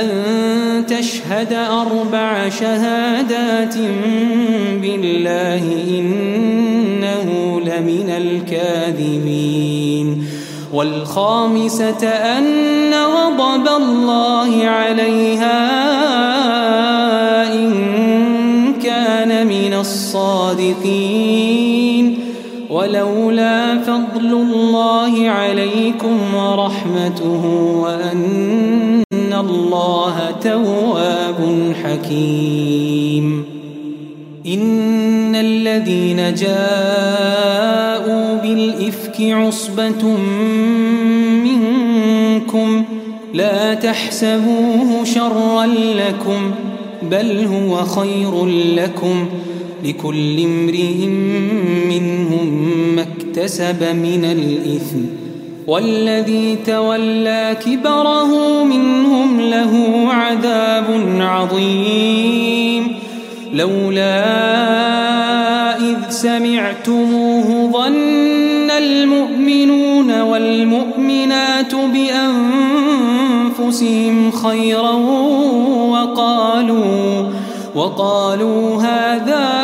أن تشهد أربع شهادات بالله إنه لمن الكاذبين. والخامسة أن غضب الله عليها إن كان من الصادقين. ولولا فضل الله عليكم ورحمته وأن الله تواب حكيم إن الذين جاءوا بالإفك عصبة منكم لا تحسبوه شرا لكم بل هو خير لكم لكل امرئ منهم ما اكتسب من الإثم والذي تولى كبره منهم له عذاب عظيم. لولا إذ سمعتموه ظن المؤمنون والمؤمنات بأنفسهم خيرا وقالوا وقالوا هذا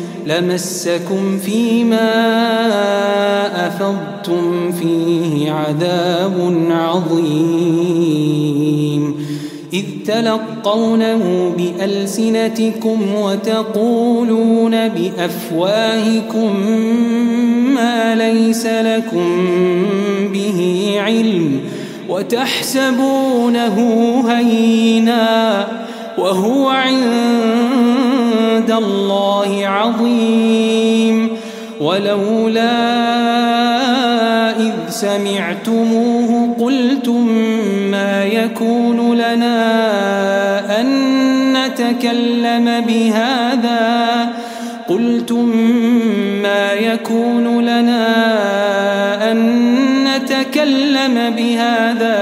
لمسكم فيما أفضتم فيه عذاب عظيم. إذ تلقونه بألسنتكم وتقولون بأفواهكم ما ليس لكم به علم وتحسبونه هينا. وهو عند الله عظيم. ولولا إذ سمعتموه قلتم ما يكون لنا أن نتكلم بهذا؟ قلتم ما يكون لنا أن نتكلم بهذا.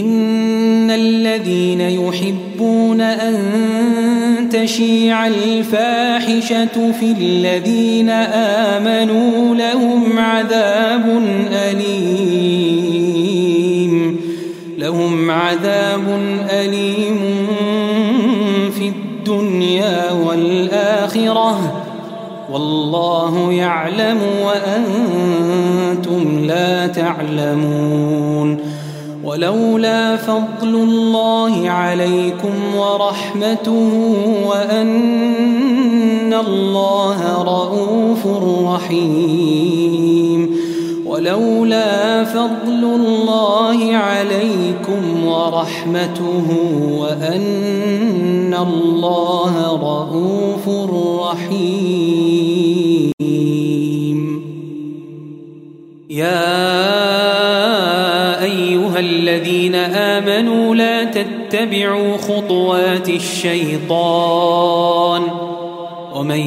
إن الذين يحبون أن تشيع الفاحشة في الذين آمنوا لهم عذاب أليم. لهم عذاب أليم في الدنيا والآخرة. والله يعلم وأنتم لا تعلمون. ولولا فضل الله عليكم ورحمته وأن الله رؤوف رحيم. ولولا فضل الله عليكم ورحمته وأن الله رؤوف رحيم. يا لا تتبعوا خطوات الشيطان ومن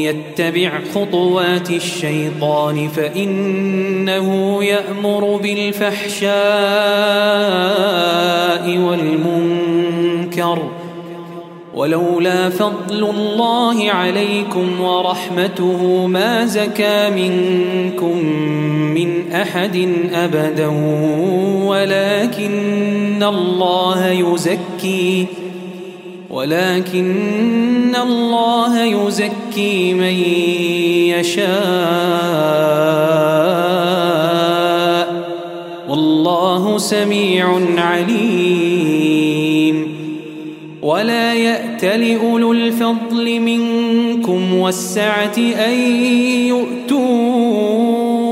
يتبع خطوات الشيطان فإنه يأمر بالفحشاء والمنكر ولولا فضل الله عليكم ورحمته ما زكى منكم من أحد أبدا ولكن الله يزكي ولكن الله يزكي من يشاء. والله سميع عليم. ولا يأت لأولو الفضل منكم والسعة أن يؤتوا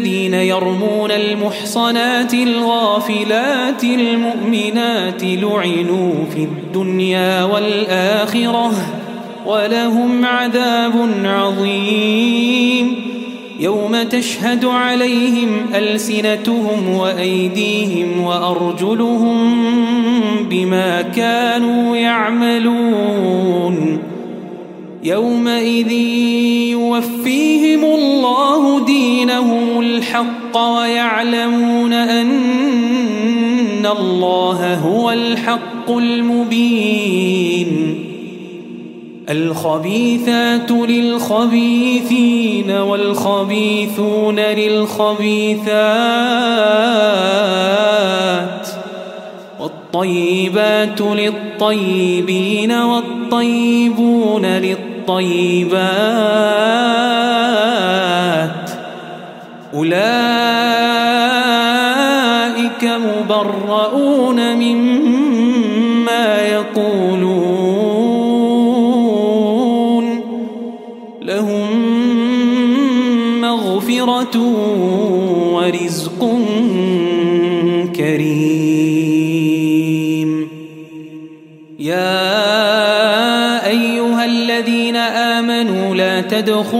الذين يرمون المحصنات الغافلات المؤمنات لعنوا في الدنيا والآخرة ولهم عذاب عظيم. يوم تشهد عليهم ألسنتهم وأيديهم وأرجلهم بما كانوا يعملون. يومئذ يوفيهم الله دينهم الحق ويعلمون أن الله هو الحق المبين. الخبيثات للخبيثين والخبيثون للخبيثات والطيبات للطيبين والطيبون للطيبات أولئك مبرؤون مما يقولون. لهم مغفرة ورزق كريم. يا أيها الذين آمنوا لا تدخلوا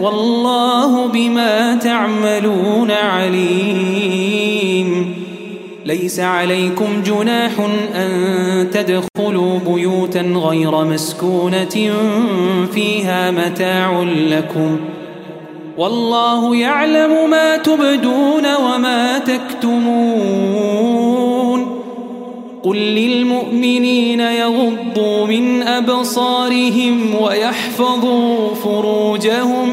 والله بما تعملون عليم. ليس عليكم جناح أن تدخلوا بيوتا غير مسكونة فيها متاع لكم. والله يعلم ما تبدون وما تكتمون. قل للمؤمنين يغضوا من أبصارهم ويحفظوا فروجهم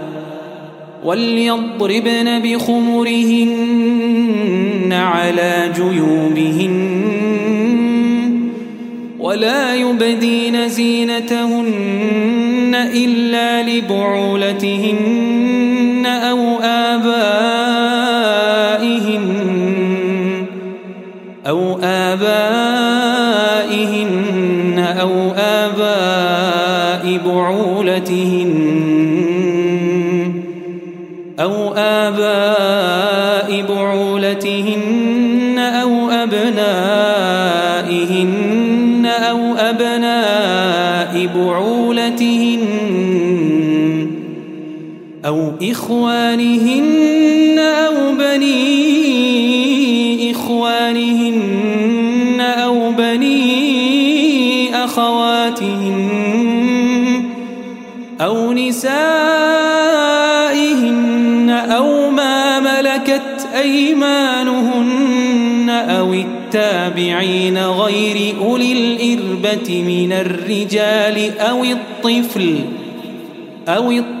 وليضربن بخمرهن على جيوبهن ولا يبدين زينتهن إلا لبعولتهن أو إخوانهن أو بني إخوانهن أو بني أخواتهن أو نسائهن أو ما ملكت أيمانهن أو التابعين غير أولي الإربة من الرجال أو الطفل أو الطفل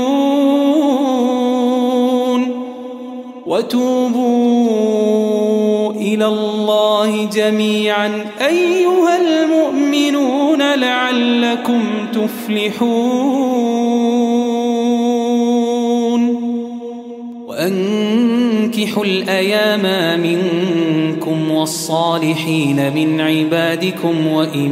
وتوبوا إلى الله جميعا. أيها المؤمنون لعلكم تفلحون. وأنكحوا الأيام منكم والصالحين من عبادكم وإمائكم.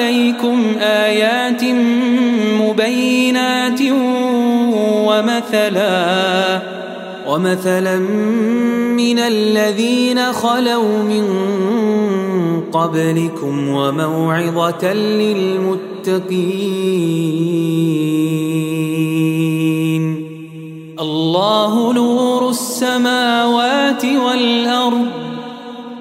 إليكم آيات مبينات ومثلا ومثلا من الذين خلوا من قبلكم وموعظة للمتقين. الله نور السماوات والأرض.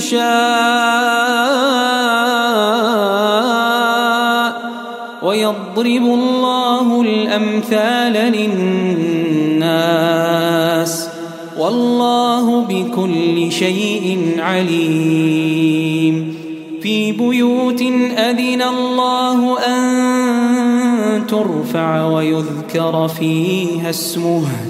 يشاء ويضرب الله الأمثال للناس والله بكل شيء عليم. في بيوت أذن الله أن ترفع ويذكر فيها اسمه.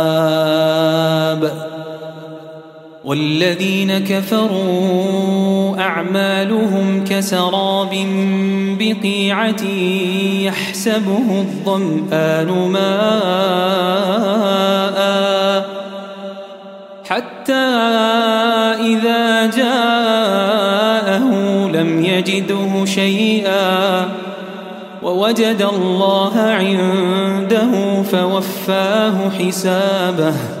والذين كفروا أعمالهم كسراب بقيعة يحسبه الظمآن ماءً حتى إذا جاءه لم يجده شيئا ووجد الله عنده فوفاه حسابه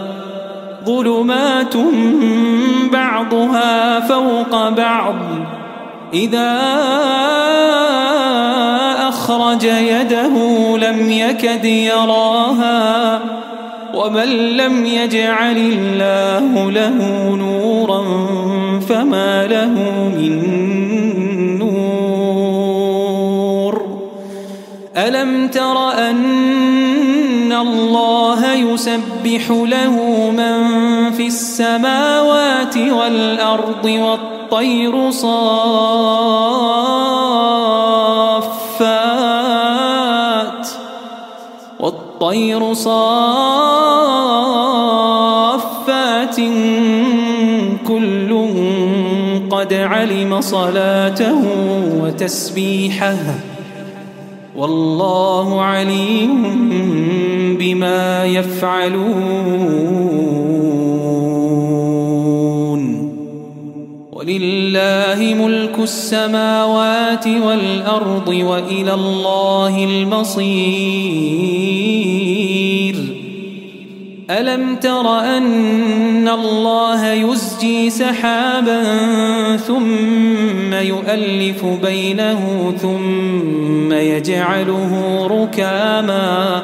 ظلمات بعضها فوق بعض. إذا أخرج يده لم يكد يراها ومن لم يجعل الله له نورا فما له من نور. ألم تر أن الله يسبح له من في السماوات والأرض والطير صافات والطير صافات كل قد علم صلاته وتسبيحه والله عليم بما يفعلون. ولله ملك السماوات والأرض وإلى الله المصير. ألم تر أن الله يزجي سحابا ثم يؤلف بينه ثم يجعله ركاما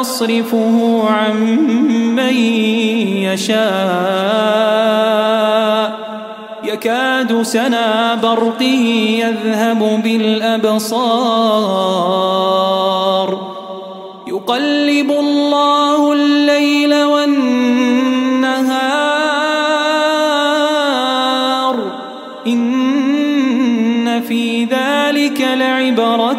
ويصرفه عن من يشاء. يكاد سنا برقه يذهب بالأبصار. يقلب الله الليل والنهار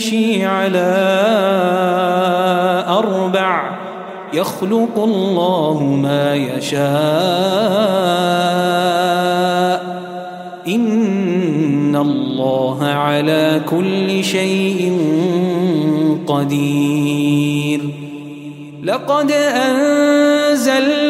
يمشي على أربع يخلق الله ما يشاء. إن الله على كل شيء قدير. لقد أنزلنا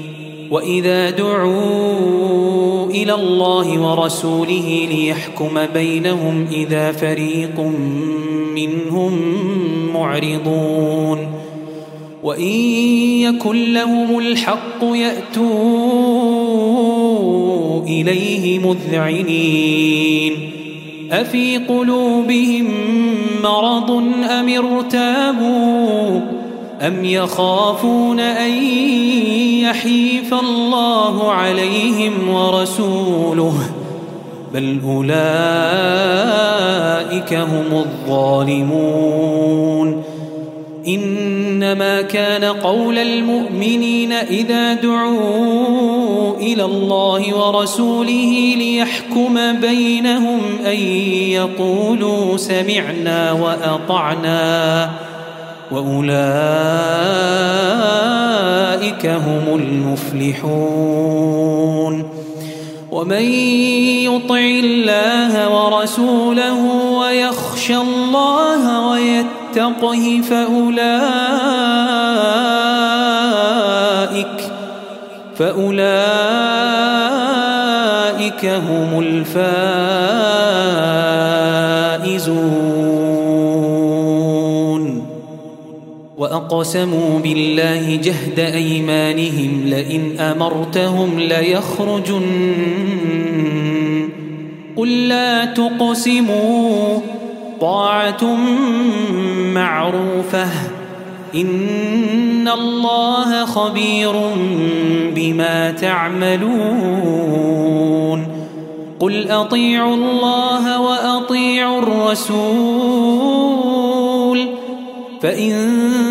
وإذا دعوا إلى الله ورسوله ليحكم بينهم إذا فريق منهم معرضون وإن يكن لهم الحق يأتوا إليه مذعنين أفي قلوبهم مرض أم ارتابوا أم يخافون أن يحيف الله عليهم ورسوله بل أولئك هم الظالمون إنما كان قول المؤمنين إذا دعوا إلى الله ورسوله ليحكم بينهم أن يقولوا سمعنا وأطعنا وأولئك هم المفلحون. ومن يطع الله ورسوله ويخشى الله ويتقه فأولئك فأولئك هم الفائزون. وأقسموا بالله جهد أيمانهم لئن أمرتهم ليخرجن. قل لا تقسموا طاعة معروفة. إن الله خبير بما تعملون. قل أطيعوا الله وأطيعوا الرسول. فإن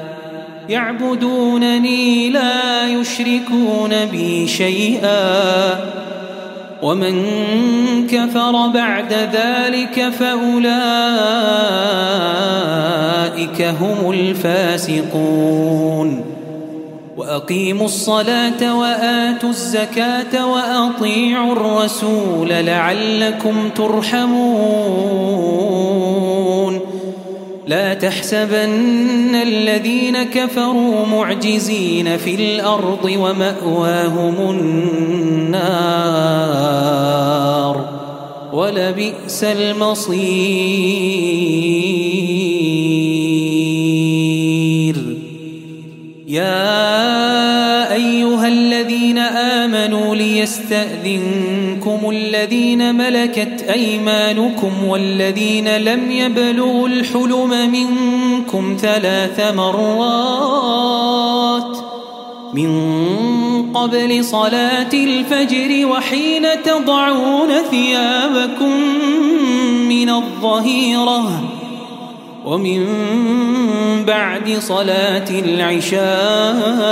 يعبدونني لا يشركون بي شيئا. ومن كفر بعد ذلك فأولئك هم الفاسقون. وأقيموا الصلاة وآتوا الزكاة وأطيعوا الرسول لعلكم ترحمون. لا تحسبن الذين كفروا معجزين في الأرض ومأواهم النار ولبئس المصير. يا أيها الذين آمنوا ليستأذنكم الذين ملكت أيمانكم والذين لم يبلغوا الحلم منكم ثلاث مرات من قبل صلاة الفجر وحين تضعون ثيابكم من الظهيرة ومن بعد صلاة العشاء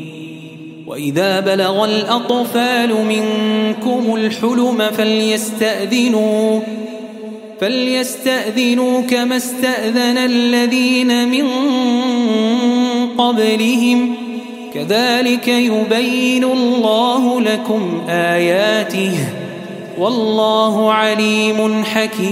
وإذا بلغ الأطفال منكم الحلم فليستأذنوا فليستأذنوا كما استأذن الذين من قبلهم. كذلك يبين الله لكم آياته. والله عليم حكيم.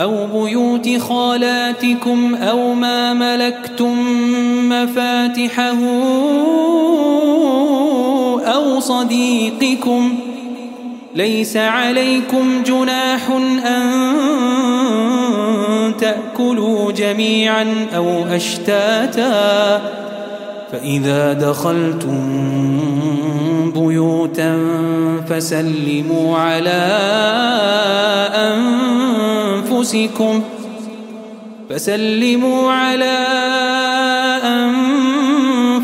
أو بيوت خالاتكم أو ما ملكتم مفاتحه أو صديقكم ليس عليكم جناح أن تأكلوا جميعا أو أشتاتا فإذا دخلتم بيوتا فسلموا على أنفسكم فسلموا على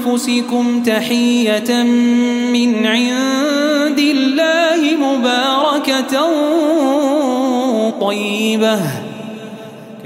أنفسكم تحية من عند الله مباركة طيبة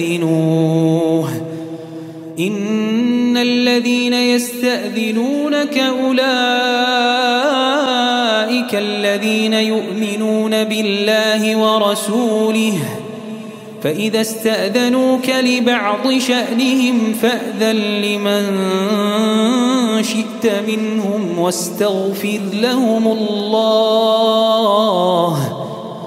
يستأذنوه. إن الذين يستأذنونك أولئك الذين يؤمنون بالله ورسوله. فإذا استأذنوك لبعض شأنهم فأذن لمن شئت منهم واستغفر لهم الله.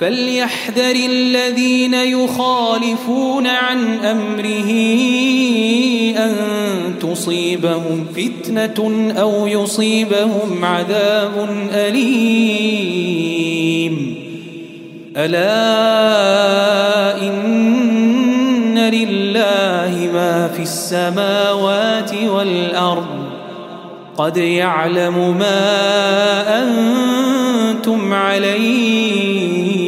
فليحذر الذين يخالفون عن أمره أن تصيبهم فتنة أو يصيبهم عذاب أليم. ألا إن لله ما في السماوات والأرض. قد يعلم ما أنتم عليه.